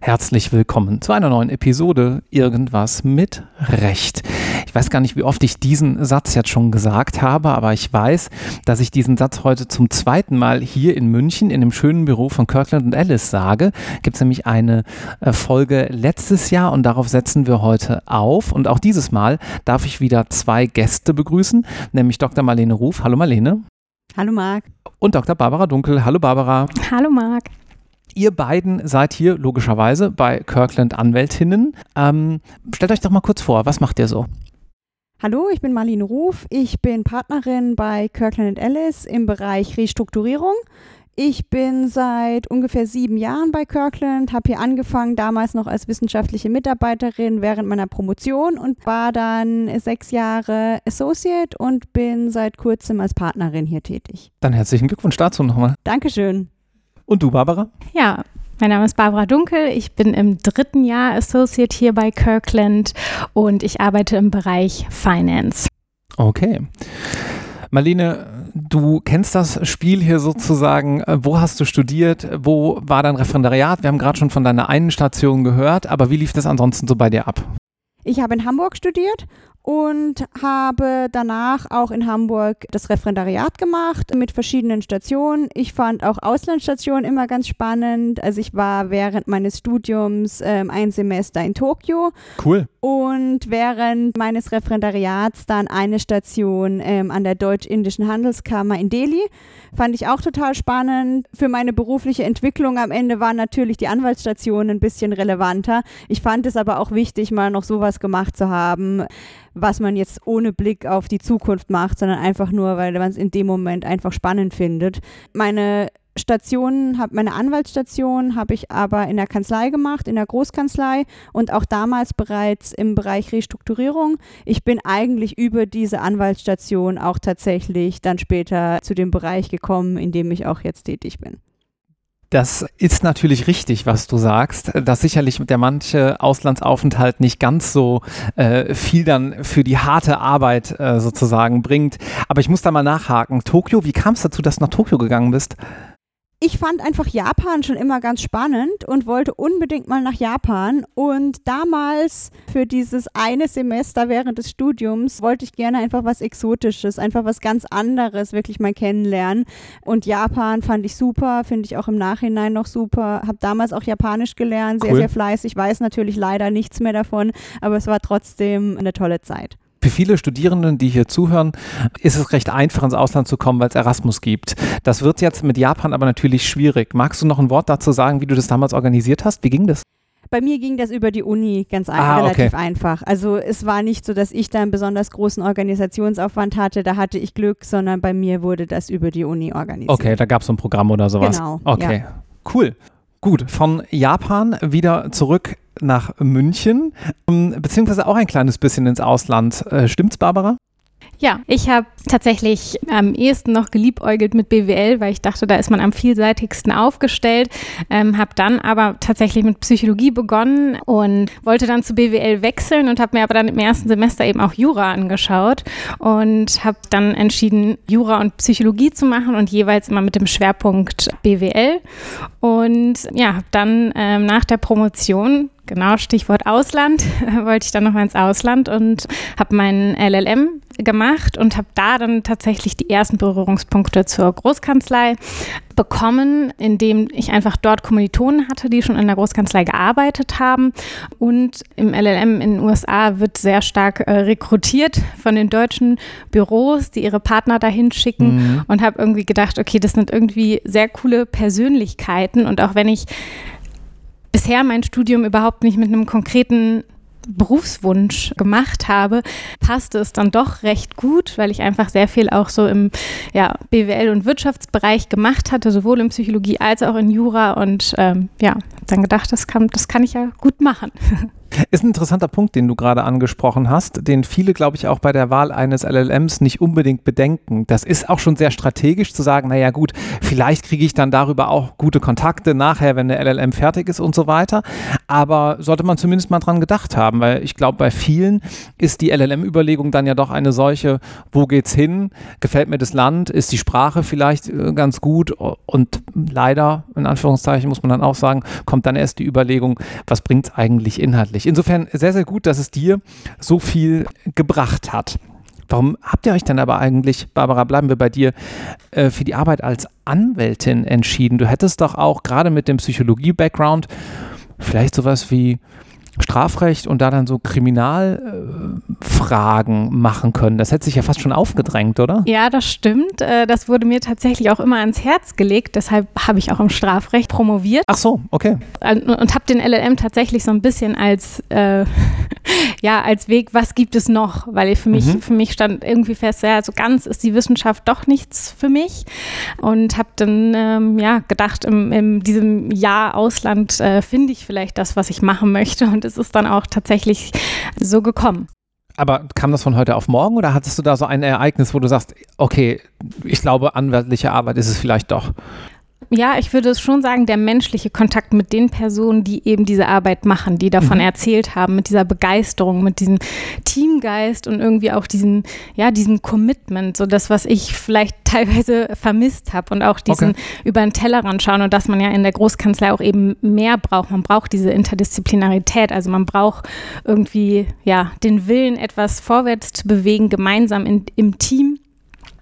Herzlich willkommen zu einer neuen Episode Irgendwas mit Recht. Ich weiß gar nicht, wie oft ich diesen Satz jetzt schon gesagt habe, aber ich weiß, dass ich diesen Satz heute zum zweiten Mal hier in München in dem schönen Büro von Kirkland und Ellis sage. Gibt es nämlich eine äh, Folge letztes Jahr und darauf setzen wir heute auf. Und auch dieses Mal darf ich wieder zwei Gäste begrüßen, nämlich Dr. Marlene Ruf. Hallo Marlene. Hallo Marc. Und Dr. Barbara Dunkel. Hallo Barbara. Hallo Marc. Ihr beiden seid hier logischerweise bei Kirkland Anwältinnen. Ähm, stellt euch doch mal kurz vor, was macht ihr so? Hallo, ich bin Marlene Ruf. Ich bin Partnerin bei Kirkland Ellis im Bereich Restrukturierung. Ich bin seit ungefähr sieben Jahren bei Kirkland, habe hier angefangen, damals noch als wissenschaftliche Mitarbeiterin während meiner Promotion und war dann sechs Jahre Associate und bin seit kurzem als Partnerin hier tätig. Dann herzlichen Glückwunsch dazu nochmal. Dankeschön. Und du, Barbara? Ja, mein Name ist Barbara Dunkel. Ich bin im dritten Jahr Associate hier bei Kirkland und ich arbeite im Bereich Finance. Okay. Marlene, du kennst das Spiel hier sozusagen. Wo hast du studiert? Wo war dein Referendariat? Wir haben gerade schon von deiner einen Station gehört, aber wie lief das ansonsten so bei dir ab? Ich habe in Hamburg studiert und habe danach auch in Hamburg das Referendariat gemacht mit verschiedenen Stationen. Ich fand auch Auslandsstationen immer ganz spannend. Also ich war während meines Studiums ähm, ein Semester in Tokio. Cool. Und während meines Referendariats dann eine Station ähm, an der Deutsch-Indischen Handelskammer in Delhi. Fand ich auch total spannend. Für meine berufliche Entwicklung am Ende waren natürlich die Anwaltsstationen ein bisschen relevanter. Ich fand es aber auch wichtig, mal noch sowas gemacht zu haben was man jetzt ohne Blick auf die Zukunft macht, sondern einfach nur, weil man es in dem Moment einfach spannend findet. Meine Stationen, hab, meine Anwaltsstation habe ich aber in der Kanzlei gemacht, in der Großkanzlei und auch damals bereits im Bereich Restrukturierung. Ich bin eigentlich über diese Anwaltsstation auch tatsächlich dann später zu dem Bereich gekommen, in dem ich auch jetzt tätig bin. Das ist natürlich richtig, was du sagst, dass sicherlich der manche Auslandsaufenthalt nicht ganz so äh, viel dann für die harte Arbeit äh, sozusagen bringt. Aber ich muss da mal nachhaken. Tokio, wie kam es dazu, dass du nach Tokio gegangen bist? Ich fand einfach Japan schon immer ganz spannend und wollte unbedingt mal nach Japan. Und damals für dieses eine Semester während des Studiums wollte ich gerne einfach was Exotisches, einfach was ganz anderes wirklich mal kennenlernen. Und Japan fand ich super, finde ich auch im Nachhinein noch super. Habe damals auch Japanisch gelernt, sehr, cool. sehr fleißig. Weiß natürlich leider nichts mehr davon, aber es war trotzdem eine tolle Zeit. Für viele Studierenden, die hier zuhören, ist es recht einfach, ins Ausland zu kommen, weil es Erasmus gibt. Das wird jetzt mit Japan aber natürlich schwierig. Magst du noch ein Wort dazu sagen, wie du das damals organisiert hast? Wie ging das? Bei mir ging das über die Uni ganz ein, ah, relativ okay. einfach. Also es war nicht so, dass ich da einen besonders großen Organisationsaufwand hatte, da hatte ich Glück, sondern bei mir wurde das über die Uni organisiert. Okay, da gab es so ein Programm oder sowas. Genau. Okay, ja. cool. Gut, von Japan wieder zurück nach München, ähm, beziehungsweise auch ein kleines bisschen ins Ausland. Äh, stimmt's, Barbara? Ja, ich habe tatsächlich am ehesten noch geliebäugelt mit BWL, weil ich dachte, da ist man am vielseitigsten aufgestellt. Ähm, habe dann aber tatsächlich mit Psychologie begonnen und wollte dann zu BWL wechseln und habe mir aber dann im ersten Semester eben auch Jura angeschaut und habe dann entschieden, Jura und Psychologie zu machen und jeweils immer mit dem Schwerpunkt BWL. Und ja, habe dann ähm, nach der Promotion Genau, Stichwort Ausland, wollte ich dann noch mal ins Ausland und habe meinen LLM gemacht und habe da dann tatsächlich die ersten Berührungspunkte zur Großkanzlei bekommen, indem ich einfach dort Kommilitonen hatte, die schon in der Großkanzlei gearbeitet haben. Und im LLM in den USA wird sehr stark äh, rekrutiert von den deutschen Büros, die ihre Partner dahin schicken. Mhm. Und habe irgendwie gedacht, okay, das sind irgendwie sehr coole Persönlichkeiten. Und auch wenn ich bisher mein Studium überhaupt nicht mit einem konkreten Berufswunsch gemacht habe, passte es dann doch recht gut, weil ich einfach sehr viel auch so im ja, BWL- und Wirtschaftsbereich gemacht hatte, sowohl in Psychologie als auch in Jura und ähm, ja, dann gedacht, das kann, das kann ich ja gut machen. Ist ein interessanter Punkt, den du gerade angesprochen hast, den viele, glaube ich, auch bei der Wahl eines LLMs nicht unbedingt bedenken. Das ist auch schon sehr strategisch zu sagen, naja gut, vielleicht kriege ich dann darüber auch gute Kontakte nachher, wenn der LLM fertig ist und so weiter. Aber sollte man zumindest mal dran gedacht haben, weil ich glaube, bei vielen ist die LLM-Überlegung dann ja doch eine solche, wo geht's hin? Gefällt mir das Land? Ist die Sprache vielleicht äh, ganz gut? Und leider, in Anführungszeichen, muss man dann auch sagen, kommt dann erst die Überlegung, was bringt es eigentlich inhaltlich? Insofern sehr, sehr gut, dass es dir so viel gebracht hat. Warum habt ihr euch denn aber eigentlich, Barbara, bleiben wir bei dir, äh, für die Arbeit als Anwältin entschieden? Du hättest doch auch gerade mit dem Psychologie-Background vielleicht sowas wie Strafrecht und da dann so Kriminalfragen machen können. Das hätte sich ja fast schon aufgedrängt, oder? Ja, das stimmt. Äh, das wurde mir tatsächlich auch immer ans Herz gelegt. Deshalb habe ich auch im Strafrecht promoviert. Ach so, okay. Und habe den LLM tatsächlich so ein bisschen als, äh, ja, als Weg, was gibt es noch? Weil für mich, mhm. für mich stand irgendwie fest, ja, so ganz ist die Wissenschaft doch nichts für mich. Und habe dann ähm, ja, gedacht, in, in diesem Jahr Ausland äh, finde ich vielleicht das, was ich machen möchte. Und es ist dann auch tatsächlich so gekommen. Aber kam das von heute auf morgen oder hattest du da so ein Ereignis, wo du sagst, okay, ich glaube, anwaltliche Arbeit ist es vielleicht doch? Ja, ich würde es schon sagen, der menschliche Kontakt mit den Personen, die eben diese Arbeit machen, die davon mhm. erzählt haben, mit dieser Begeisterung, mit diesem Teamgeist und irgendwie auch diesem, ja, diesem Commitment, so das, was ich vielleicht teilweise vermisst habe und auch diesen okay. über den Tellerrand schauen und dass man ja in der Großkanzlei auch eben mehr braucht. Man braucht diese Interdisziplinarität, also man braucht irgendwie, ja, den Willen, etwas vorwärts zu bewegen, gemeinsam in, im Team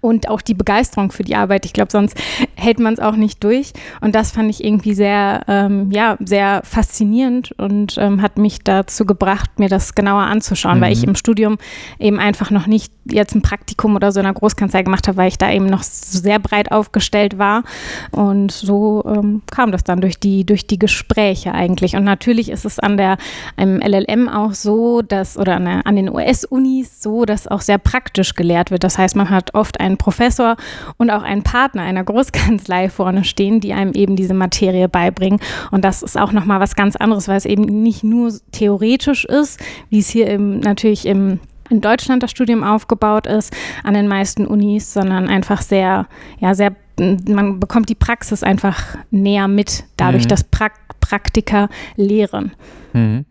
und auch die Begeisterung für die Arbeit. Ich glaube, sonst hält man es auch nicht durch. Und das fand ich irgendwie sehr, ähm, ja, sehr faszinierend und ähm, hat mich dazu gebracht, mir das genauer anzuschauen, mhm. weil ich mhm. im Studium eben einfach noch nicht jetzt ein Praktikum oder so in einer Großkanzlei gemacht habe, weil ich da eben noch sehr breit aufgestellt war. Und so ähm, kam das dann durch die, durch die Gespräche eigentlich. Und natürlich ist es an der einem LLM auch so, dass, oder an, der, an den US-Unis so, dass auch sehr praktisch gelehrt wird. Das heißt, man hat oft einen Professor und auch einen Partner einer Großkanzlei vorne stehen, die einem eben diese Materie beibringen. Und das ist auch nochmal was ganz anderes, weil es eben nicht nur theoretisch ist, wie es hier im, natürlich im in Deutschland das Studium aufgebaut ist, an den meisten Unis, sondern einfach sehr, ja, sehr, man bekommt die Praxis einfach näher mit, dadurch, mhm. dass pra Praktiker lehren. Mhm.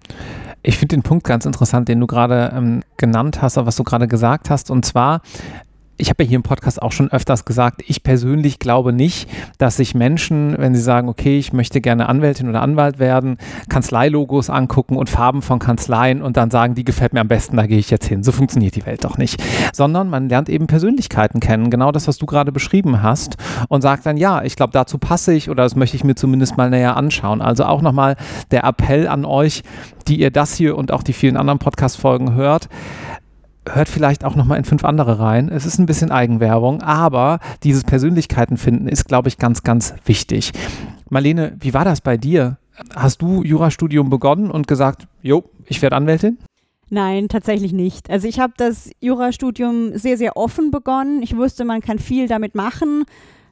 Ich finde den Punkt ganz interessant, den du gerade ähm, genannt hast, was du gerade gesagt hast. Und zwar, ich habe ja hier im Podcast auch schon öfters gesagt, ich persönlich glaube nicht, dass sich Menschen, wenn sie sagen, okay, ich möchte gerne Anwältin oder Anwalt werden, Kanzleilogos angucken und Farben von Kanzleien und dann sagen, die gefällt mir am besten, da gehe ich jetzt hin. So funktioniert die Welt doch nicht. Sondern man lernt eben Persönlichkeiten kennen, genau das, was du gerade beschrieben hast und sagt dann, ja, ich glaube, dazu passe ich oder das möchte ich mir zumindest mal näher anschauen. Also auch nochmal der Appell an euch, die ihr das hier und auch die vielen anderen Podcast-Folgen hört hört vielleicht auch nochmal in fünf andere rein. Es ist ein bisschen Eigenwerbung, aber dieses Persönlichkeiten finden ist, glaube ich, ganz, ganz wichtig. Marlene, wie war das bei dir? Hast du Jurastudium begonnen und gesagt, jo, ich werde Anwältin? Nein, tatsächlich nicht. Also ich habe das Jurastudium sehr, sehr offen begonnen. Ich wusste, man kann viel damit machen.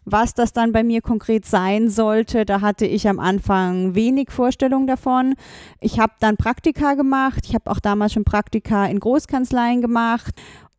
Was das dann bei mir konkret sein sollte, da hatte ich am Anfang wenig Vorstellung davon. Ich habe dann Praktika gemacht. Ich habe auch damals schon Praktika in Großkanzleien gemacht.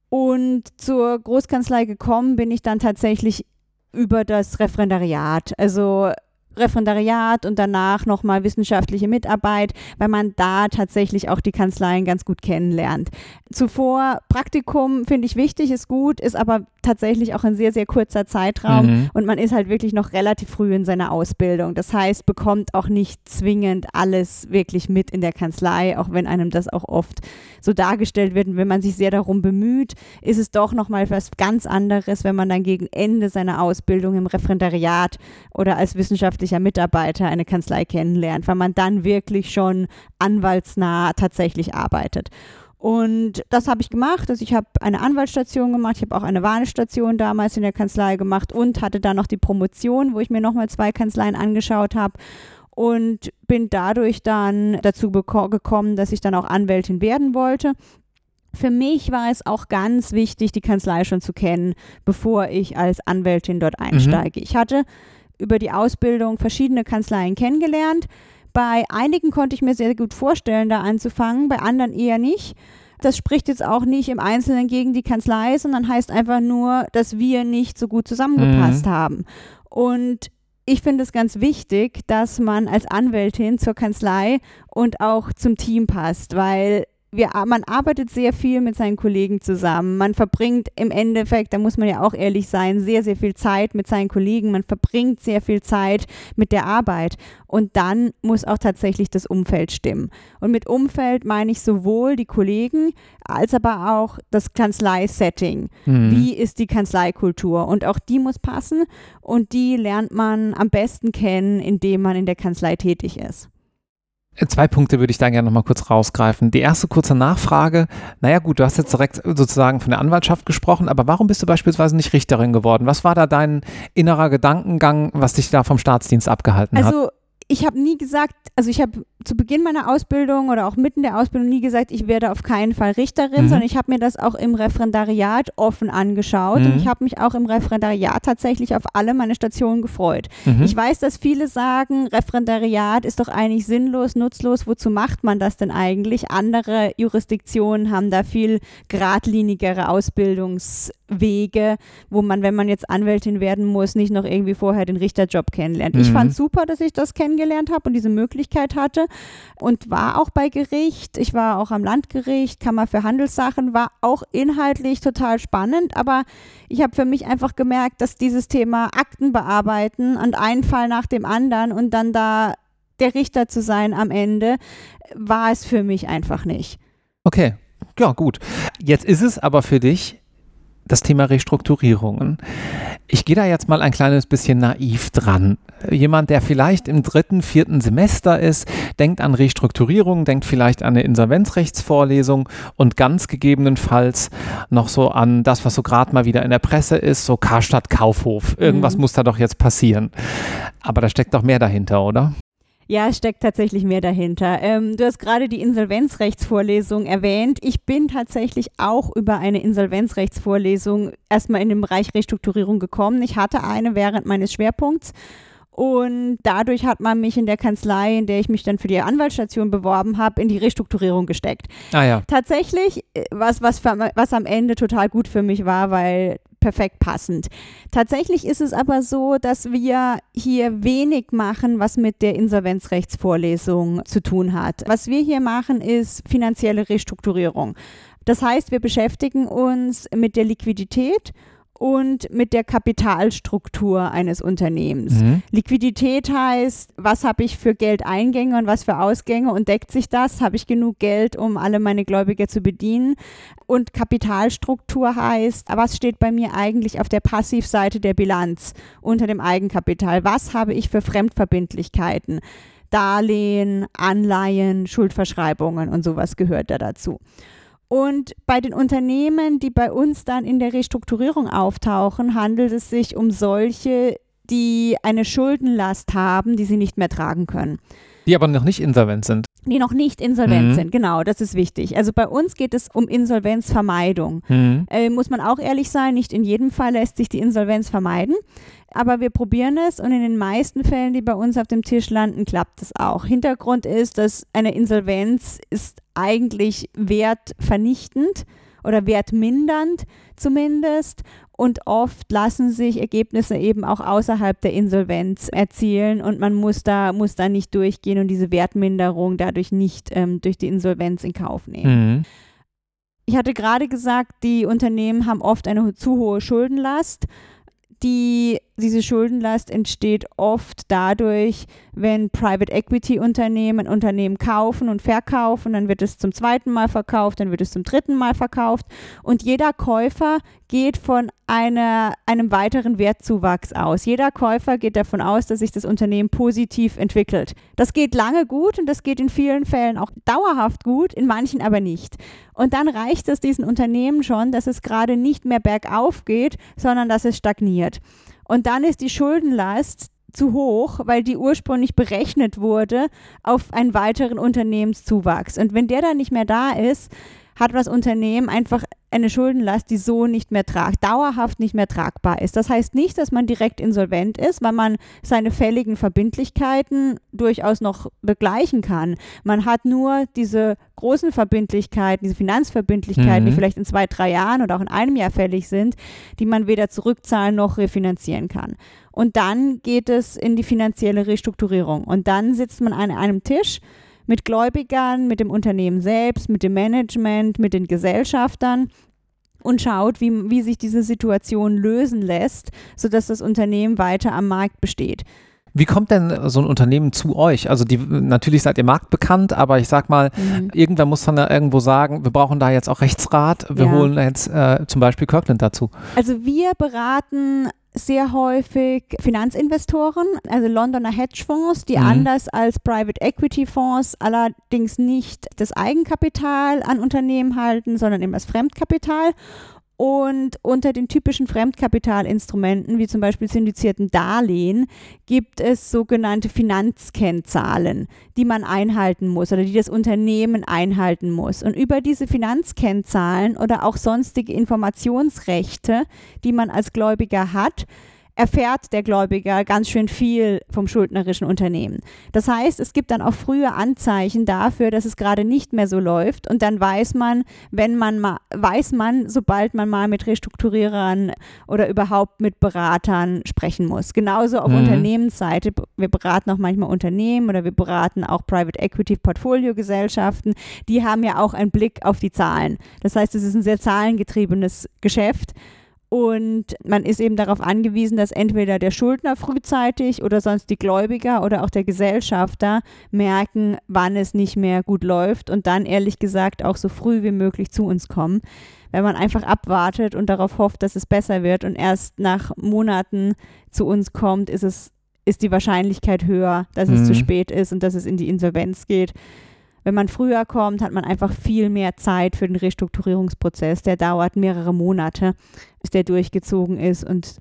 Und zur Großkanzlei gekommen bin ich dann tatsächlich über das Referendariat. Also Referendariat und danach nochmal wissenschaftliche Mitarbeit, weil man da tatsächlich auch die Kanzleien ganz gut kennenlernt. Zuvor Praktikum finde ich wichtig, ist gut, ist aber tatsächlich auch ein sehr, sehr kurzer Zeitraum mhm. und man ist halt wirklich noch relativ früh in seiner Ausbildung. Das heißt, bekommt auch nicht zwingend alles wirklich mit in der Kanzlei, auch wenn einem das auch oft so dargestellt wird. Und wenn man sich sehr darum bemüht, ist es doch nochmal was ganz anderes, wenn man dann gegen Ende seiner Ausbildung im Referendariat oder als wissenschaftlicher Mitarbeiter eine Kanzlei kennenlernt, weil man dann wirklich schon anwaltsnah tatsächlich arbeitet. Und das habe ich gemacht. Also ich habe eine Anwaltsstation gemacht, ich habe auch eine Warnestation damals in der Kanzlei gemacht und hatte dann noch die Promotion, wo ich mir nochmal zwei Kanzleien angeschaut habe und bin dadurch dann dazu gekommen, dass ich dann auch Anwältin werden wollte. Für mich war es auch ganz wichtig, die Kanzlei schon zu kennen, bevor ich als Anwältin dort mhm. einsteige. Mhm. Ich hatte über die Ausbildung verschiedene Kanzleien kennengelernt, Bei einigen konnte ich mir sehr gut vorstellen, da anzufangen, bei anderen eher nicht. Das spricht jetzt auch nicht im Einzelnen gegen die Kanzlei, sondern heißt einfach nur, dass wir nicht so gut zusammengepasst Mhm. haben. Und ich finde es ganz wichtig, dass man als Anwältin zur Kanzlei und auch zum Team passt, weil wir, man arbeitet sehr viel mit seinen Kollegen zusammen. Man verbringt im Endeffekt, da muss man ja auch ehrlich sein, sehr, sehr viel Zeit mit seinen Kollegen. Man verbringt sehr viel Zeit mit der Arbeit. Und dann muss auch tatsächlich das Umfeld stimmen. Und mit Umfeld meine ich sowohl die Kollegen als aber auch das Kanzlei-Setting. Mhm. Wie ist die Kanzleikultur? Und auch die muss passen. Und die lernt man am besten kennen, indem man in der Kanzlei tätig ist. Zwei Punkte würde ich da gerne nochmal kurz rausgreifen. Die erste kurze Nachfrage. Naja gut, du hast jetzt direkt sozusagen von der Anwaltschaft gesprochen, aber warum bist du beispielsweise nicht Richterin geworden? Was war da dein innerer Gedankengang, was dich da vom Staatsdienst abgehalten hat? Also ich habe nie gesagt, also ich habe zu Beginn meiner Ausbildung oder auch mitten der Ausbildung nie gesagt, ich werde auf keinen Fall Richterin, Mhm. sondern ich habe mir das auch im Referendariat offen angeschaut und Mhm. ich habe mich auch im Referendariat tatsächlich auf alle meine Stationen gefreut. Mhm. Ich weiß, dass viele sagen, Referendariat ist doch eigentlich sinnlos, nutzlos. Wozu macht man das denn eigentlich? Andere Jurisdiktionen haben da viel geradlinigere Ausbildungswege, wo man, wenn man jetzt Anwältin werden muss, nicht noch irgendwie vorher den Richterjob kennenlernt. Ich Mhm. fand super, dass ich das kennengelernt habe und diese Möglichkeit hatte und war auch bei Gericht. Ich war auch am Landgericht, Kammer für Handelssachen, war auch inhaltlich total spannend, aber ich habe für mich einfach gemerkt, dass dieses Thema Akten bearbeiten und einen Fall nach dem anderen und dann da der Richter zu sein am Ende, war es für mich einfach nicht. Okay, ja gut. Jetzt ist es aber für dich das Thema Restrukturierungen. Ich gehe da jetzt mal ein kleines bisschen naiv dran. Jemand, der vielleicht im dritten, vierten Semester ist, denkt an Restrukturierung, denkt vielleicht an eine Insolvenzrechtsvorlesung und ganz gegebenenfalls noch so an das, was so gerade mal wieder in der Presse ist, so Karstadt Kaufhof. Irgendwas Mhm. muss da doch jetzt passieren. Aber da steckt doch mehr dahinter, oder? Ja, es steckt tatsächlich mehr dahinter. Ähm, du hast gerade die Insolvenzrechtsvorlesung erwähnt. Ich bin tatsächlich auch über eine Insolvenzrechtsvorlesung erstmal in den Bereich Restrukturierung gekommen. Ich hatte eine während meines Schwerpunkts. Und dadurch hat man mich in der Kanzlei, in der ich mich dann für die Anwaltsstation beworben habe, in die Restrukturierung gesteckt. Ah ja. Tatsächlich, äh, was, was, was am Ende total gut für mich war, weil perfekt passend. Tatsächlich ist es aber so, dass wir hier wenig machen, was mit der Insolvenzrechtsvorlesung zu tun hat. Was wir hier machen, ist finanzielle Restrukturierung. Das heißt, wir beschäftigen uns mit der Liquidität und mit der Kapitalstruktur eines Unternehmens. Mhm. Liquidität heißt, was habe ich für Geldeingänge und was für Ausgänge und deckt sich das? Habe ich genug Geld, um alle meine Gläubiger zu bedienen? Und Kapitalstruktur heißt, was steht bei mir eigentlich auf der Passivseite der Bilanz unter dem Eigenkapital? Was habe ich für Fremdverbindlichkeiten? Darlehen, Anleihen, Schuldverschreibungen und sowas gehört da dazu. Und bei den Unternehmen, die bei uns dann in der Restrukturierung auftauchen, handelt es sich um solche, die eine Schuldenlast haben, die sie nicht mehr tragen können. Die aber noch nicht insolvent sind. Die noch nicht insolvent Mhm. sind, genau, das ist wichtig. Also bei uns geht es um Insolvenzvermeidung. Mhm. Äh, muss man auch ehrlich sein, nicht in jedem Fall lässt sich die Insolvenz vermeiden, aber wir probieren es und in den meisten Fällen, die bei uns auf dem Tisch landen, klappt es auch. Hintergrund ist, dass eine Insolvenz ist eigentlich wertvernichtend oder wertmindernd zumindest und oft lassen sich Ergebnisse eben auch außerhalb der Insolvenz erzielen und man muss da, muss da nicht durchgehen und diese Wertminderung dadurch nicht ähm, durch die Insolvenz in Kauf nehmen. Mhm. Ich hatte gerade gesagt, die Unternehmen haben oft eine zu hohe Schuldenlast. Die, diese Schuldenlast entsteht oft dadurch, wenn Private Equity Unternehmen Unternehmen kaufen und verkaufen, dann wird es zum zweiten Mal verkauft, dann wird es zum dritten Mal verkauft und jeder Käufer geht von einer, einem weiteren Wertzuwachs aus. Jeder Käufer geht davon aus, dass sich das Unternehmen positiv entwickelt. Das geht lange gut und das geht in vielen Fällen auch dauerhaft gut, in manchen aber nicht. Und dann reicht es diesen Unternehmen schon, dass es gerade nicht mehr bergauf geht, sondern dass es stagniert. Und dann ist die Schuldenlast zu hoch, weil die ursprünglich berechnet wurde auf einen weiteren Unternehmenszuwachs. Und wenn der dann nicht mehr da ist, hat das Unternehmen einfach eine Schuldenlast, die so nicht mehr tragt, dauerhaft nicht mehr tragbar ist. Das heißt nicht, dass man direkt insolvent ist, weil man seine fälligen Verbindlichkeiten durchaus noch begleichen kann. Man hat nur diese großen Verbindlichkeiten, diese Finanzverbindlichkeiten, mhm. die vielleicht in zwei, drei Jahren oder auch in einem Jahr fällig sind, die man weder zurückzahlen noch refinanzieren kann. Und dann geht es in die finanzielle Restrukturierung. Und dann sitzt man an einem Tisch mit Gläubigern, mit dem Unternehmen selbst, mit dem Management, mit den Gesellschaftern und schaut, wie, wie sich diese Situation lösen lässt, sodass das Unternehmen weiter am Markt besteht. Wie kommt denn so ein Unternehmen zu euch? Also die, natürlich seid ihr marktbekannt, aber ich sag mal, mhm. irgendwer muss dann da irgendwo sagen, wir brauchen da jetzt auch Rechtsrat, wir ja. holen jetzt äh, zum Beispiel Kirkland dazu. Also wir beraten sehr häufig Finanzinvestoren, also Londoner Hedgefonds, die mhm. anders als Private Equity Fonds allerdings nicht das Eigenkapital an Unternehmen halten, sondern eben das Fremdkapital und unter den typischen Fremdkapitalinstrumenten, wie zum Beispiel syndizierten Darlehen, gibt es sogenannte Finanzkennzahlen, die man einhalten muss oder die das Unternehmen einhalten muss. Und über diese Finanzkennzahlen oder auch sonstige Informationsrechte, die man als Gläubiger hat, erfährt der Gläubiger ganz schön viel vom schuldnerischen Unternehmen. Das heißt, es gibt dann auch frühe Anzeichen dafür, dass es gerade nicht mehr so läuft und dann weiß man, wenn man mal, weiß man, sobald man mal mit Restrukturierern oder überhaupt mit Beratern sprechen muss. Genauso auf mhm. Unternehmensseite. Wir beraten auch manchmal Unternehmen oder wir beraten auch Private Equity Portfolio Gesellschaften. Die haben ja auch einen Blick auf die Zahlen. Das heißt, es ist ein sehr zahlengetriebenes Geschäft. Und man ist eben darauf angewiesen, dass entweder der Schuldner frühzeitig oder sonst die Gläubiger oder auch der Gesellschafter merken, wann es nicht mehr gut läuft und dann ehrlich gesagt auch so früh wie möglich zu uns kommen. Wenn man einfach abwartet und darauf hofft, dass es besser wird und erst nach Monaten zu uns kommt, ist es ist die Wahrscheinlichkeit höher, dass mhm. es zu mhm. spät ist und dass es in die Insolvenz geht. Wenn man früher kommt, hat man einfach viel mehr Zeit für den Restrukturierungsprozess. Der dauert mehrere Monate, bis der durchgezogen ist. Und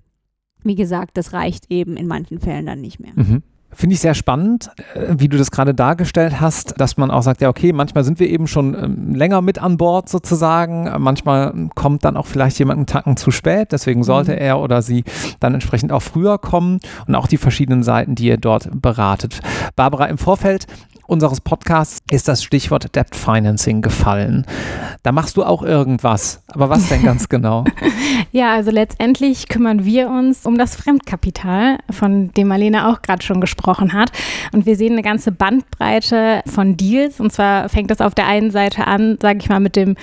wie gesagt, das reicht eben in manchen Fällen dann nicht mehr. Mhm. Finde ich sehr spannend, äh, wie du das gerade dargestellt hast, dass man auch sagt, ja, okay, manchmal sind wir eben schon ähm, länger mit an Bord sozusagen. Manchmal kommt dann auch vielleicht jemand einen Tacken zu spät. Deswegen sollte mhm. er oder sie dann entsprechend auch früher kommen und auch die verschiedenen Seiten, die ihr dort beratet. Barbara, im Vorfeld unseres Podcasts ist das Stichwort Debt Financing gefallen. Da machst du auch irgendwas. Aber was denn ganz genau? ja, also letztendlich kümmern wir uns um das Fremdkapital, von dem Marlene auch gerade schon gesprochen hat. Und wir sehen eine ganze Bandbreite von Deals. Und zwar fängt das auf der einen Seite an, sage ich mal, mit dem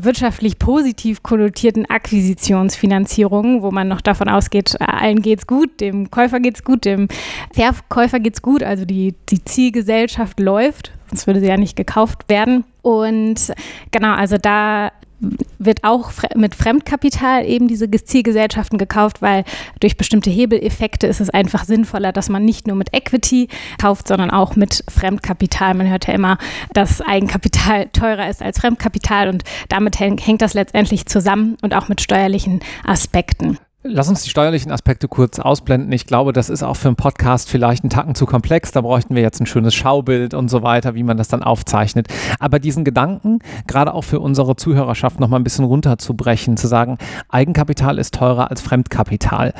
wirtschaftlich positiv konnotierten Akquisitionsfinanzierungen, wo man noch davon ausgeht, allen geht's gut, dem Käufer geht's gut, dem Verkäufer geht's gut, also die, die Zielgesellschaft läuft, sonst würde sie ja nicht gekauft werden. Und genau, also da wird auch mit Fremdkapital eben diese Zielgesellschaften gekauft, weil durch bestimmte Hebeleffekte ist es einfach sinnvoller, dass man nicht nur mit Equity kauft, sondern auch mit Fremdkapital. Man hört ja immer, dass Eigenkapital teurer ist als Fremdkapital und damit hängt das letztendlich zusammen und auch mit steuerlichen Aspekten. Lass uns die steuerlichen Aspekte kurz ausblenden. Ich glaube, das ist auch für einen Podcast vielleicht einen Tacken zu komplex. Da bräuchten wir jetzt ein schönes Schaubild und so weiter, wie man das dann aufzeichnet. Aber diesen Gedanken, gerade auch für unsere Zuhörerschaft noch mal ein bisschen runterzubrechen, zu sagen, Eigenkapital ist teurer als Fremdkapital.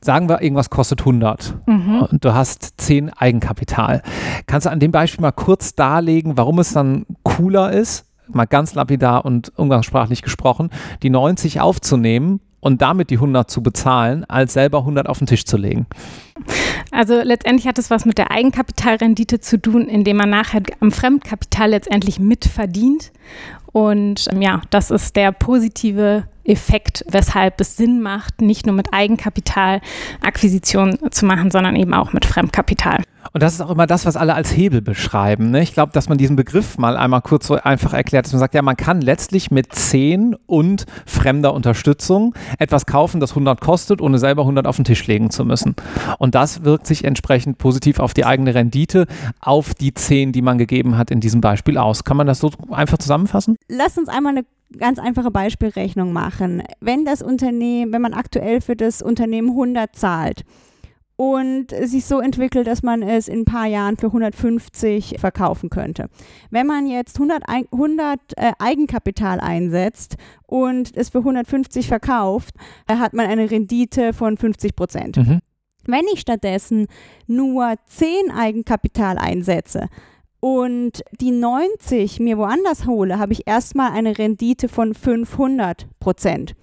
Sagen wir, irgendwas kostet 100 mhm. und du hast 10 Eigenkapital. Kannst du an dem Beispiel mal kurz darlegen, warum es dann cooler ist, mal ganz lapidar und umgangssprachlich gesprochen, die 90 aufzunehmen und damit die 100 zu bezahlen, als selber 100 auf den Tisch zu legen. Also letztendlich hat es was mit der Eigenkapitalrendite zu tun, indem man nachher am Fremdkapital letztendlich mitverdient. Und ähm, ja, das ist der positive Effekt, weshalb es Sinn macht, nicht nur mit Eigenkapital Akquisition zu machen, sondern eben auch mit Fremdkapital. Und das ist auch immer das, was alle als Hebel beschreiben. Ne? Ich glaube, dass man diesen Begriff mal einmal kurz so einfach erklärt, dass man sagt, ja, man kann letztlich mit 10 und fremder Unterstützung etwas kaufen, das 100 kostet, ohne selber 100 auf den Tisch legen zu müssen. Und das wirkt sich entsprechend positiv auf die eigene Rendite, auf die 10, die man gegeben hat in diesem Beispiel aus. Kann man das so einfach zusammenfassen? Lass uns einmal eine ganz einfache Beispielrechnung machen. Wenn das Unternehmen, wenn man aktuell für das Unternehmen 100 zahlt, und sich so entwickelt, dass man es in ein paar Jahren für 150 verkaufen könnte. Wenn man jetzt 100, 100 äh, Eigenkapital einsetzt und es für 150 verkauft, äh, hat man eine Rendite von 50 Prozent. Mhm. Wenn ich stattdessen nur 10 Eigenkapital einsetze und die 90 mir woanders hole, habe ich erstmal eine Rendite von 500 Prozent.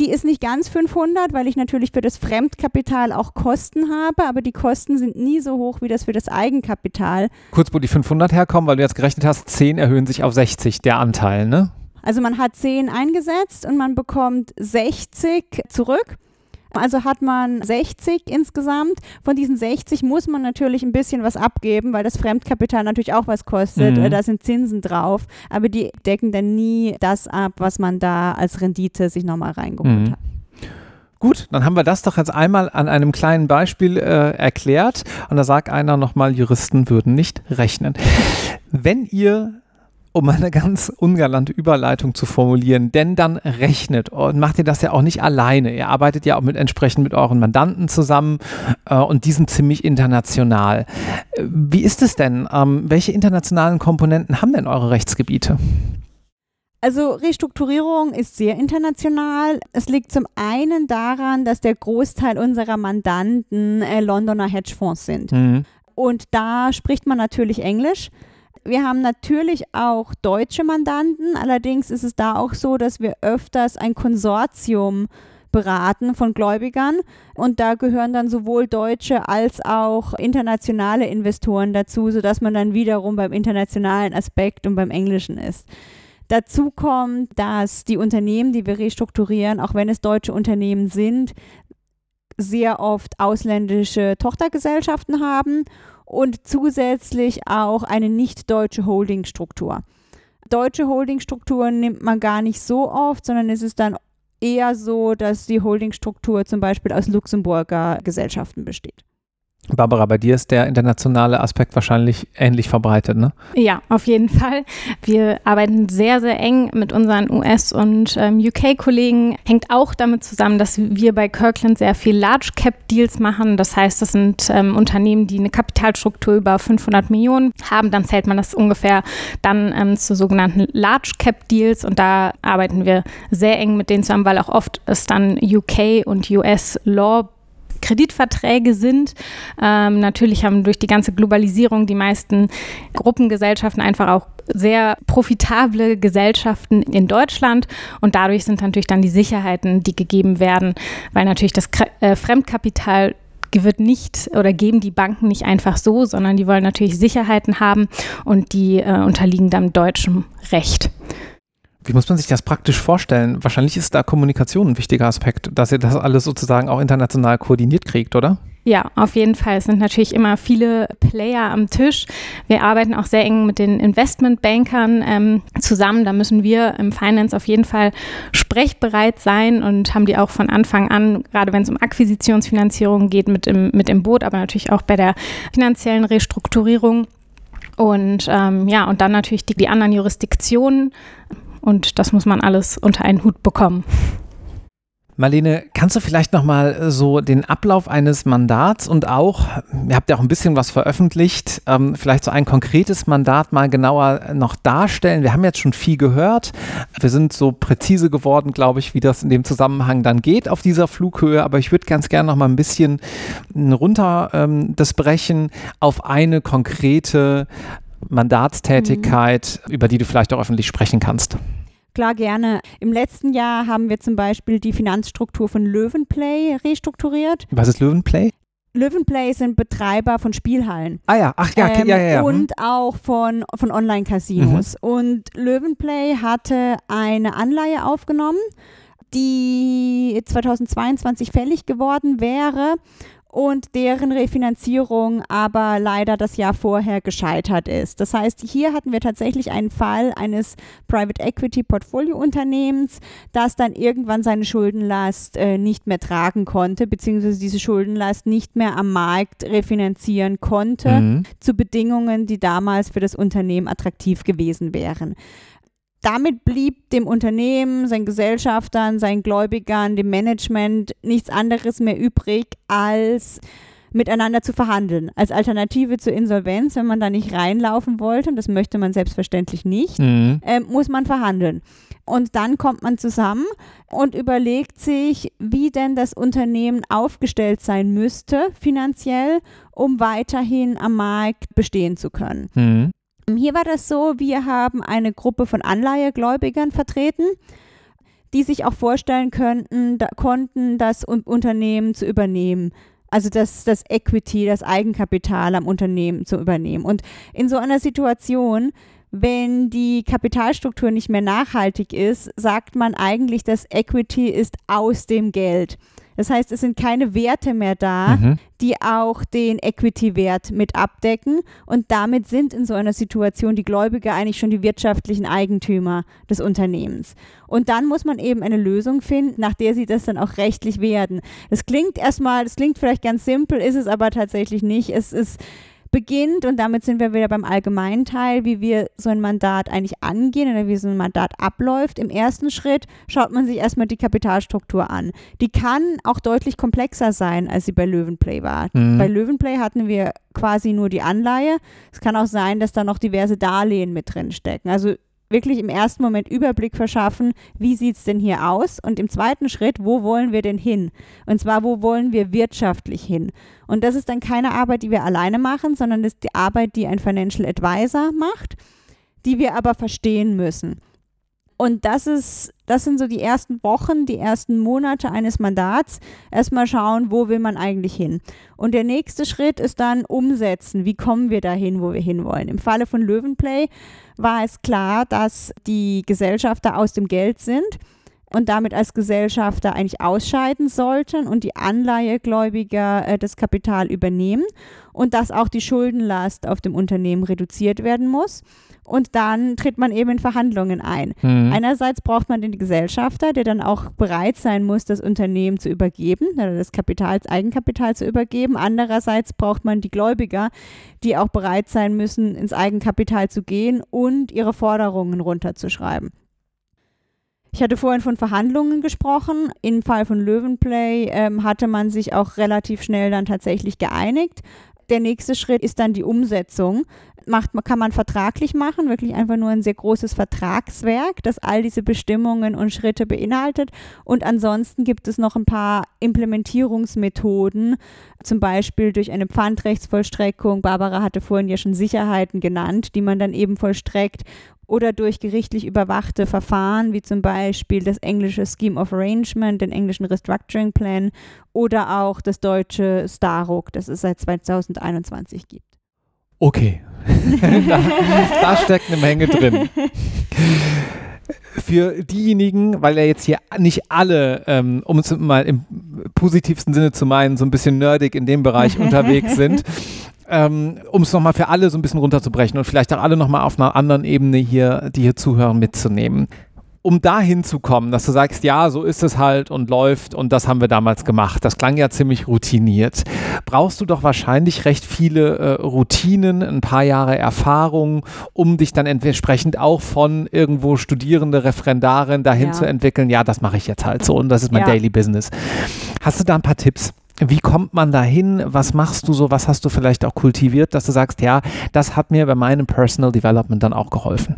Die ist nicht ganz 500, weil ich natürlich für das Fremdkapital auch Kosten habe, aber die Kosten sind nie so hoch wie das für das Eigenkapital. Kurz, wo die 500 herkommen, weil du jetzt gerechnet hast, 10 erhöhen sich auf 60, der Anteil, ne? Also man hat 10 eingesetzt und man bekommt 60 zurück. Also hat man 60 insgesamt. Von diesen 60 muss man natürlich ein bisschen was abgeben, weil das Fremdkapital natürlich auch was kostet. Mhm. Da sind Zinsen drauf, aber die decken dann nie das ab, was man da als Rendite sich nochmal reingeholt mhm. hat. Gut, dann haben wir das doch jetzt einmal an einem kleinen Beispiel äh, erklärt. Und da sagt einer nochmal, Juristen würden nicht rechnen. Wenn ihr um eine ganz ungalante Überleitung zu formulieren, denn dann rechnet und macht ihr das ja auch nicht alleine. Ihr arbeitet ja auch mit entsprechend mit euren Mandanten zusammen äh, und die sind ziemlich international. Wie ist es denn? Ähm, welche internationalen Komponenten haben denn eure Rechtsgebiete? Also Restrukturierung ist sehr international. Es liegt zum einen daran, dass der Großteil unserer Mandanten äh, Londoner Hedgefonds sind. Mhm. Und da spricht man natürlich Englisch wir haben natürlich auch deutsche Mandanten, allerdings ist es da auch so, dass wir öfters ein Konsortium beraten von Gläubigern. Und da gehören dann sowohl deutsche als auch internationale Investoren dazu, sodass man dann wiederum beim internationalen Aspekt und beim englischen ist. Dazu kommt, dass die Unternehmen, die wir restrukturieren, auch wenn es deutsche Unternehmen sind, sehr oft ausländische Tochtergesellschaften haben und zusätzlich auch eine nicht deutsche Holdingstruktur. Deutsche Holdingstrukturen nimmt man gar nicht so oft, sondern es ist dann eher so, dass die Holdingstruktur zum Beispiel aus Luxemburger Gesellschaften besteht. Barbara, bei dir ist der internationale Aspekt wahrscheinlich ähnlich verbreitet, ne? Ja, auf jeden Fall. Wir arbeiten sehr, sehr eng mit unseren US- und ähm, UK-Kollegen. Hängt auch damit zusammen, dass wir bei Kirkland sehr viel Large-Cap-Deals machen. Das heißt, das sind ähm, Unternehmen, die eine Kapitalstruktur über 500 Millionen haben. Dann zählt man das ungefähr dann ähm, zu sogenannten Large-Cap-Deals. Und da arbeiten wir sehr eng mit denen zusammen, weil auch oft es dann UK- und US-Law Kreditverträge sind. Ähm, natürlich haben durch die ganze Globalisierung die meisten Gruppengesellschaften einfach auch sehr profitable Gesellschaften in Deutschland und dadurch sind natürlich dann die Sicherheiten, die gegeben werden, weil natürlich das äh, Fremdkapital wird nicht oder geben die Banken nicht einfach so, sondern die wollen natürlich Sicherheiten haben und die äh, unterliegen dann deutschem Recht. Wie muss man sich das praktisch vorstellen? Wahrscheinlich ist da Kommunikation ein wichtiger Aspekt, dass ihr das alles sozusagen auch international koordiniert kriegt, oder? Ja, auf jeden Fall. Es sind natürlich immer viele Player am Tisch. Wir arbeiten auch sehr eng mit den Investmentbankern ähm, zusammen. Da müssen wir im Finance auf jeden Fall sprechbereit sein und haben die auch von Anfang an, gerade wenn es um Akquisitionsfinanzierung geht, mit im, mit im Boot, aber natürlich auch bei der finanziellen Restrukturierung. Und ähm, ja, und dann natürlich die, die anderen Jurisdiktionen und das muss man alles unter einen Hut bekommen. Marlene, kannst du vielleicht nochmal so den Ablauf eines Mandats und auch, ihr habt ja auch ein bisschen was veröffentlicht, ähm, vielleicht so ein konkretes Mandat mal genauer noch darstellen? Wir haben jetzt schon viel gehört. Wir sind so präzise geworden, glaube ich, wie das in dem Zusammenhang dann geht auf dieser Flughöhe. Aber ich würde ganz gerne noch mal ein bisschen runter ähm, das brechen auf eine konkrete Mandatstätigkeit, mhm. über die du vielleicht auch öffentlich sprechen kannst? Klar, gerne. Im letzten Jahr haben wir zum Beispiel die Finanzstruktur von Löwenplay restrukturiert. Was ist Löwenplay? Löwenplay sind Betreiber von Spielhallen. Ah ja, ach ja, ähm, ja, ja, ja. Mhm. Und auch von, von Online-Casinos. Mhm. Und Löwenplay hatte eine Anleihe aufgenommen, die 2022 fällig geworden wäre und deren Refinanzierung aber leider das Jahr vorher gescheitert ist. Das heißt, hier hatten wir tatsächlich einen Fall eines Private Equity Portfolio Unternehmens, das dann irgendwann seine Schuldenlast äh, nicht mehr tragen konnte, beziehungsweise diese Schuldenlast nicht mehr am Markt refinanzieren konnte, mhm. zu Bedingungen, die damals für das Unternehmen attraktiv gewesen wären. Damit blieb dem Unternehmen, seinen Gesellschaftern, seinen Gläubigern, dem Management nichts anderes mehr übrig, als miteinander zu verhandeln. Als Alternative zur Insolvenz, wenn man da nicht reinlaufen wollte, und das möchte man selbstverständlich nicht, mhm. äh, muss man verhandeln. Und dann kommt man zusammen und überlegt sich, wie denn das Unternehmen aufgestellt sein müsste finanziell, um weiterhin am Markt bestehen zu können. Mhm. Hier war das so, wir haben eine Gruppe von Anleihegläubigern vertreten, die sich auch vorstellen könnten, da, konnten, das Unternehmen zu übernehmen. Also das, das Equity, das Eigenkapital am Unternehmen zu übernehmen. Und in so einer Situation wenn die Kapitalstruktur nicht mehr nachhaltig ist, sagt man eigentlich, dass Equity ist aus dem Geld. Das heißt, es sind keine Werte mehr da, mhm. die auch den Equity-Wert mit abdecken. Und damit sind in so einer Situation die Gläubiger eigentlich schon die wirtschaftlichen Eigentümer des Unternehmens. Und dann muss man eben eine Lösung finden, nach der sie das dann auch rechtlich werden. Das klingt erstmal, das klingt vielleicht ganz simpel, ist es aber tatsächlich nicht. Es ist beginnt und damit sind wir wieder beim allgemeinen Teil, wie wir so ein Mandat eigentlich angehen oder wie so ein Mandat abläuft. Im ersten Schritt schaut man sich erstmal die Kapitalstruktur an. Die kann auch deutlich komplexer sein, als sie bei Löwenplay war. Mhm. Bei Löwenplay hatten wir quasi nur die Anleihe. Es kann auch sein, dass da noch diverse Darlehen mit drin stecken. Also wirklich im ersten Moment Überblick verschaffen, wie sieht es denn hier aus? Und im zweiten Schritt, wo wollen wir denn hin? Und zwar, wo wollen wir wirtschaftlich hin? Und das ist dann keine Arbeit, die wir alleine machen, sondern das ist die Arbeit, die ein Financial Advisor macht, die wir aber verstehen müssen. Und das ist, das sind so die ersten Wochen, die ersten Monate eines Mandats. Erstmal schauen, wo will man eigentlich hin. Und der nächste Schritt ist dann umsetzen. Wie kommen wir dahin, wo wir hinwollen? Im Falle von Löwenplay war es klar, dass die Gesellschafter aus dem Geld sind und damit als Gesellschafter eigentlich ausscheiden sollten und die Anleihegläubiger äh, das Kapital übernehmen und dass auch die Schuldenlast auf dem Unternehmen reduziert werden muss und dann tritt man eben in Verhandlungen ein. Mhm. Einerseits braucht man den Gesellschafter, der dann auch bereit sein muss, das Unternehmen zu übergeben, oder das Kapital, das Eigenkapital zu übergeben. Andererseits braucht man die Gläubiger, die auch bereit sein müssen, ins Eigenkapital zu gehen und ihre Forderungen runterzuschreiben. Ich hatte vorhin von Verhandlungen gesprochen. Im Fall von Löwenplay ähm, hatte man sich auch relativ schnell dann tatsächlich geeinigt. Der nächste Schritt ist dann die Umsetzung macht, kann man vertraglich machen, wirklich einfach nur ein sehr großes Vertragswerk, das all diese Bestimmungen und Schritte beinhaltet. Und ansonsten gibt es noch ein paar Implementierungsmethoden, zum Beispiel durch eine Pfandrechtsvollstreckung. Barbara hatte vorhin ja schon Sicherheiten genannt, die man dann eben vollstreckt oder durch gerichtlich überwachte Verfahren, wie zum Beispiel das englische Scheme of Arrangement, den englischen Restructuring Plan oder auch das deutsche STAROG, das es seit 2021 gibt. Okay, da, da steckt eine Menge drin. Für diejenigen, weil ja jetzt hier nicht alle, ähm, um es mal im positivsten Sinne zu meinen, so ein bisschen nerdig in dem Bereich unterwegs sind, ähm, um es nochmal für alle so ein bisschen runterzubrechen und vielleicht auch alle nochmal auf einer anderen Ebene hier, die hier zuhören, mitzunehmen um dahin zu kommen, dass du sagst, ja, so ist es halt und läuft und das haben wir damals gemacht. Das klang ja ziemlich routiniert. Brauchst du doch wahrscheinlich recht viele äh, Routinen, ein paar Jahre Erfahrung, um dich dann entsprechend auch von irgendwo Studierende, Referendarin dahin ja. zu entwickeln. Ja, das mache ich jetzt halt so und das ist mein ja. Daily Business. Hast du da ein paar Tipps? Wie kommt man dahin? Was machst du so? Was hast du vielleicht auch kultiviert, dass du sagst, ja, das hat mir bei meinem Personal Development dann auch geholfen?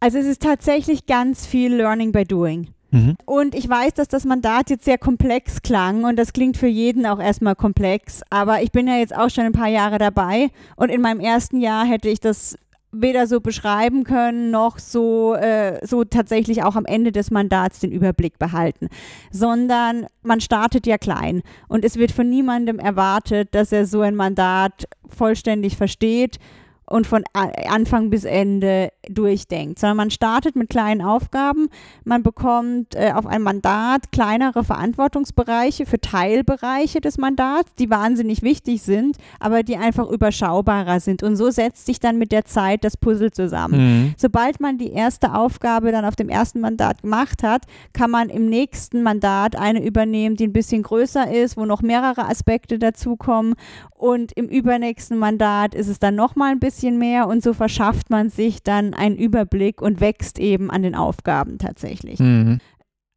Also es ist tatsächlich ganz viel Learning by Doing. Mhm. Und ich weiß, dass das Mandat jetzt sehr komplex klang und das klingt für jeden auch erstmal komplex, aber ich bin ja jetzt auch schon ein paar Jahre dabei und in meinem ersten Jahr hätte ich das weder so beschreiben können, noch so, äh, so tatsächlich auch am Ende des Mandats den Überblick behalten, sondern man startet ja klein. Und es wird von niemandem erwartet, dass er so ein Mandat vollständig versteht und von Anfang bis Ende durchdenkt, sondern man startet mit kleinen Aufgaben, man bekommt äh, auf ein Mandat kleinere Verantwortungsbereiche für Teilbereiche des Mandats, die wahnsinnig wichtig sind, aber die einfach überschaubarer sind und so setzt sich dann mit der Zeit das Puzzle zusammen. Mhm. Sobald man die erste Aufgabe dann auf dem ersten Mandat gemacht hat, kann man im nächsten Mandat eine übernehmen, die ein bisschen größer ist, wo noch mehrere Aspekte dazukommen und im übernächsten Mandat ist es dann noch mal ein bisschen bisschen mehr und so verschafft man sich dann einen Überblick und wächst eben an den Aufgaben tatsächlich. Mhm.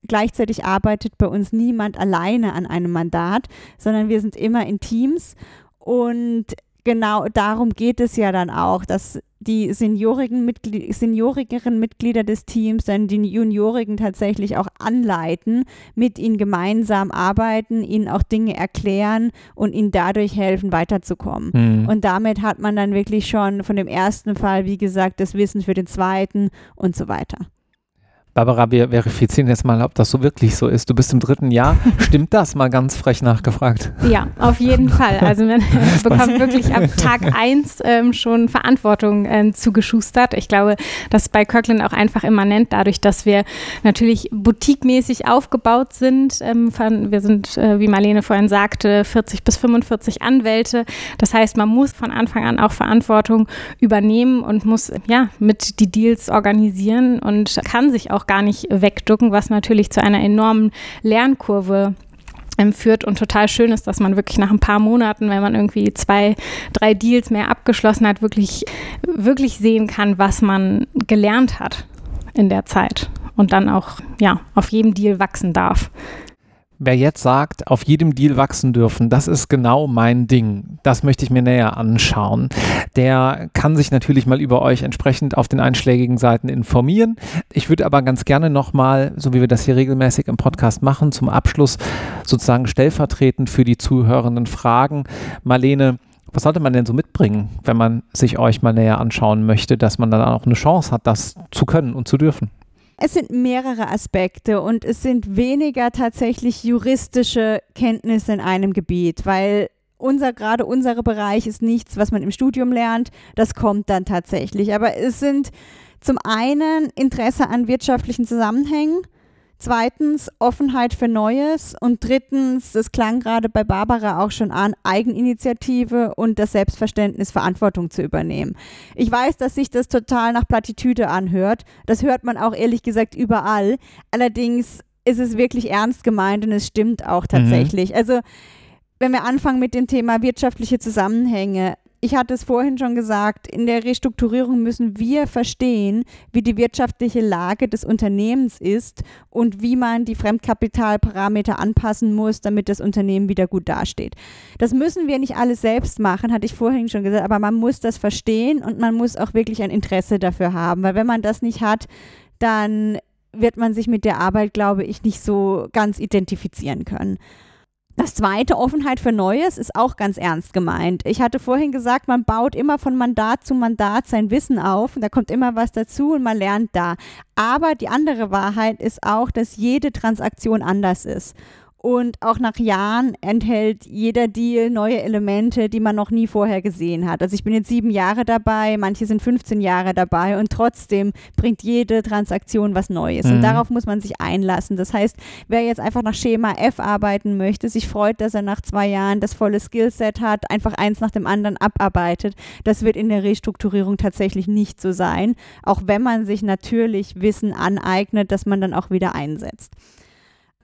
Gleichzeitig arbeitet bei uns niemand alleine an einem Mandat, sondern wir sind immer in Teams und genau darum geht es ja dann auch, dass die seniorigen Mitglied seniorigeren Mitglieder des Teams dann die Juniorigen tatsächlich auch anleiten, mit ihnen gemeinsam arbeiten, ihnen auch Dinge erklären und ihnen dadurch helfen, weiterzukommen. Mhm. Und damit hat man dann wirklich schon von dem ersten Fall, wie gesagt, das Wissen für den zweiten und so weiter. Barbara, wir verifizieren jetzt mal, ob das so wirklich so ist. Du bist im dritten Jahr. Stimmt das? Mal ganz frech nachgefragt. Ja, auf jeden Fall. Also man bekommt wirklich ab Tag 1 ähm, schon Verantwortung ähm, zugeschustert. Ich glaube, das ist bei Kirkland auch einfach immanent, dadurch, dass wir natürlich boutiquemäßig aufgebaut sind. Ähm, wir sind, äh, wie Marlene vorhin sagte, 40 bis 45 Anwälte. Das heißt, man muss von Anfang an auch Verantwortung übernehmen und muss ja mit die Deals organisieren und kann sich auch auch gar nicht wegducken, was natürlich zu einer enormen Lernkurve ähm, führt und total schön ist, dass man wirklich nach ein paar Monaten, wenn man irgendwie zwei, drei Deals mehr abgeschlossen hat, wirklich, wirklich sehen kann, was man gelernt hat in der Zeit und dann auch ja, auf jedem Deal wachsen darf wer jetzt sagt, auf jedem Deal wachsen dürfen, das ist genau mein Ding. Das möchte ich mir näher anschauen. Der kann sich natürlich mal über euch entsprechend auf den einschlägigen Seiten informieren. Ich würde aber ganz gerne nochmal, so wie wir das hier regelmäßig im Podcast machen, zum Abschluss sozusagen stellvertretend für die Zuhörenden fragen. Marlene, was sollte man denn so mitbringen, wenn man sich euch mal näher anschauen möchte, dass man dann auch eine Chance hat, das zu können und zu dürfen? Es sind mehrere Aspekte und es sind weniger tatsächlich juristische Kenntnisse in einem Gebiet, weil unser, gerade unser Bereich ist nichts, was man im Studium lernt. Das kommt dann tatsächlich. Aber es sind zum einen Interesse an wirtschaftlichen Zusammenhängen, Zweitens Offenheit für Neues und drittens, das klang gerade bei Barbara auch schon an, Eigeninitiative und das Selbstverständnis, Verantwortung zu übernehmen. Ich weiß, dass sich das total nach Plattitüde anhört. Das hört man auch ehrlich gesagt überall. Allerdings ist es wirklich ernst gemeint und es stimmt auch mhm. tatsächlich. Mhm. Also wenn wir anfangen mit dem Thema wirtschaftliche Zusammenhänge, ich hatte es vorhin schon gesagt, in der Restrukturierung müssen wir verstehen, wie die wirtschaftliche Lage des Unternehmens ist und wie man die Fremdkapitalparameter anpassen muss, damit das Unternehmen wieder gut dasteht. Das müssen wir nicht alles selbst machen, hatte ich vorhin schon gesagt, aber man muss das verstehen und man muss auch wirklich ein Interesse dafür haben, weil wenn man das nicht hat, dann wird man sich mit der Arbeit, glaube ich, nicht so ganz identifizieren können. Das zweite, Offenheit für Neues, ist auch ganz ernst gemeint. Ich hatte vorhin gesagt, man baut immer von Mandat zu Mandat sein Wissen auf und da kommt immer was dazu und man lernt da. Aber die andere Wahrheit ist auch, dass jede Transaktion anders ist. Und auch nach Jahren enthält jeder Deal neue Elemente, die man noch nie vorher gesehen hat. Also ich bin jetzt sieben Jahre dabei, manche sind 15 Jahre dabei und trotzdem bringt jede Transaktion was Neues. Mhm. Und darauf muss man sich einlassen. Das heißt, wer jetzt einfach nach Schema F arbeiten möchte, sich freut, dass er nach zwei Jahren das volle Skillset hat, einfach eins nach dem anderen abarbeitet, das wird in der Restrukturierung tatsächlich nicht so sein. Auch wenn man sich natürlich Wissen aneignet, das man dann auch wieder einsetzt.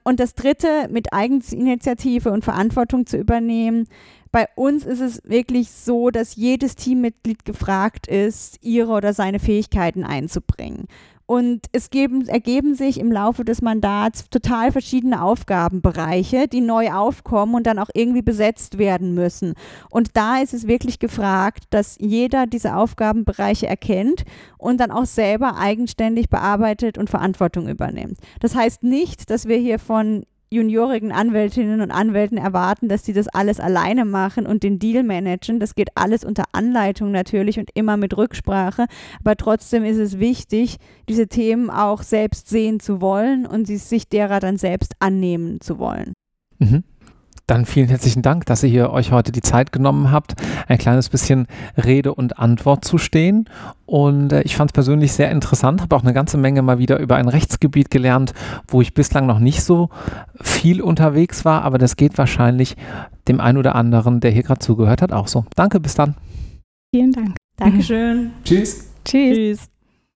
Und das Dritte, mit Eigeninitiative und Verantwortung zu übernehmen. Bei uns ist es wirklich so, dass jedes Teammitglied gefragt ist, ihre oder seine Fähigkeiten einzubringen. Und es geben, ergeben sich im Laufe des Mandats total verschiedene Aufgabenbereiche, die neu aufkommen und dann auch irgendwie besetzt werden müssen. Und da ist es wirklich gefragt, dass jeder diese Aufgabenbereiche erkennt und dann auch selber eigenständig bearbeitet und Verantwortung übernimmt. Das heißt nicht, dass wir hier von juniorigen Anwältinnen und Anwälten erwarten, dass sie das alles alleine machen und den Deal managen. Das geht alles unter Anleitung natürlich und immer mit Rücksprache. Aber trotzdem ist es wichtig, diese Themen auch selbst sehen zu wollen und sich derer dann selbst annehmen zu wollen. Mhm. Dann vielen herzlichen Dank, dass ihr hier euch heute die Zeit genommen habt, ein kleines bisschen Rede und Antwort zu stehen. Und äh, ich fand es persönlich sehr interessant, habe auch eine ganze Menge mal wieder über ein Rechtsgebiet gelernt, wo ich bislang noch nicht so viel unterwegs war, aber das geht wahrscheinlich dem einen oder anderen, der hier gerade zugehört hat, auch so. Danke, bis dann. Vielen Dank. Dankeschön. Tschüss. Tschüss. Tschüss.